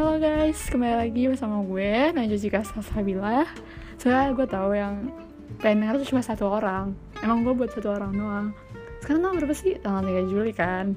Halo guys, kembali lagi bersama gue Najwa Jika Salsabila Soalnya gue tahu yang pengen denger tuh cuma satu orang. Emang gue buat satu orang doang. Sekarang tanggal berapa sih? Tanggal 3 Juli kan?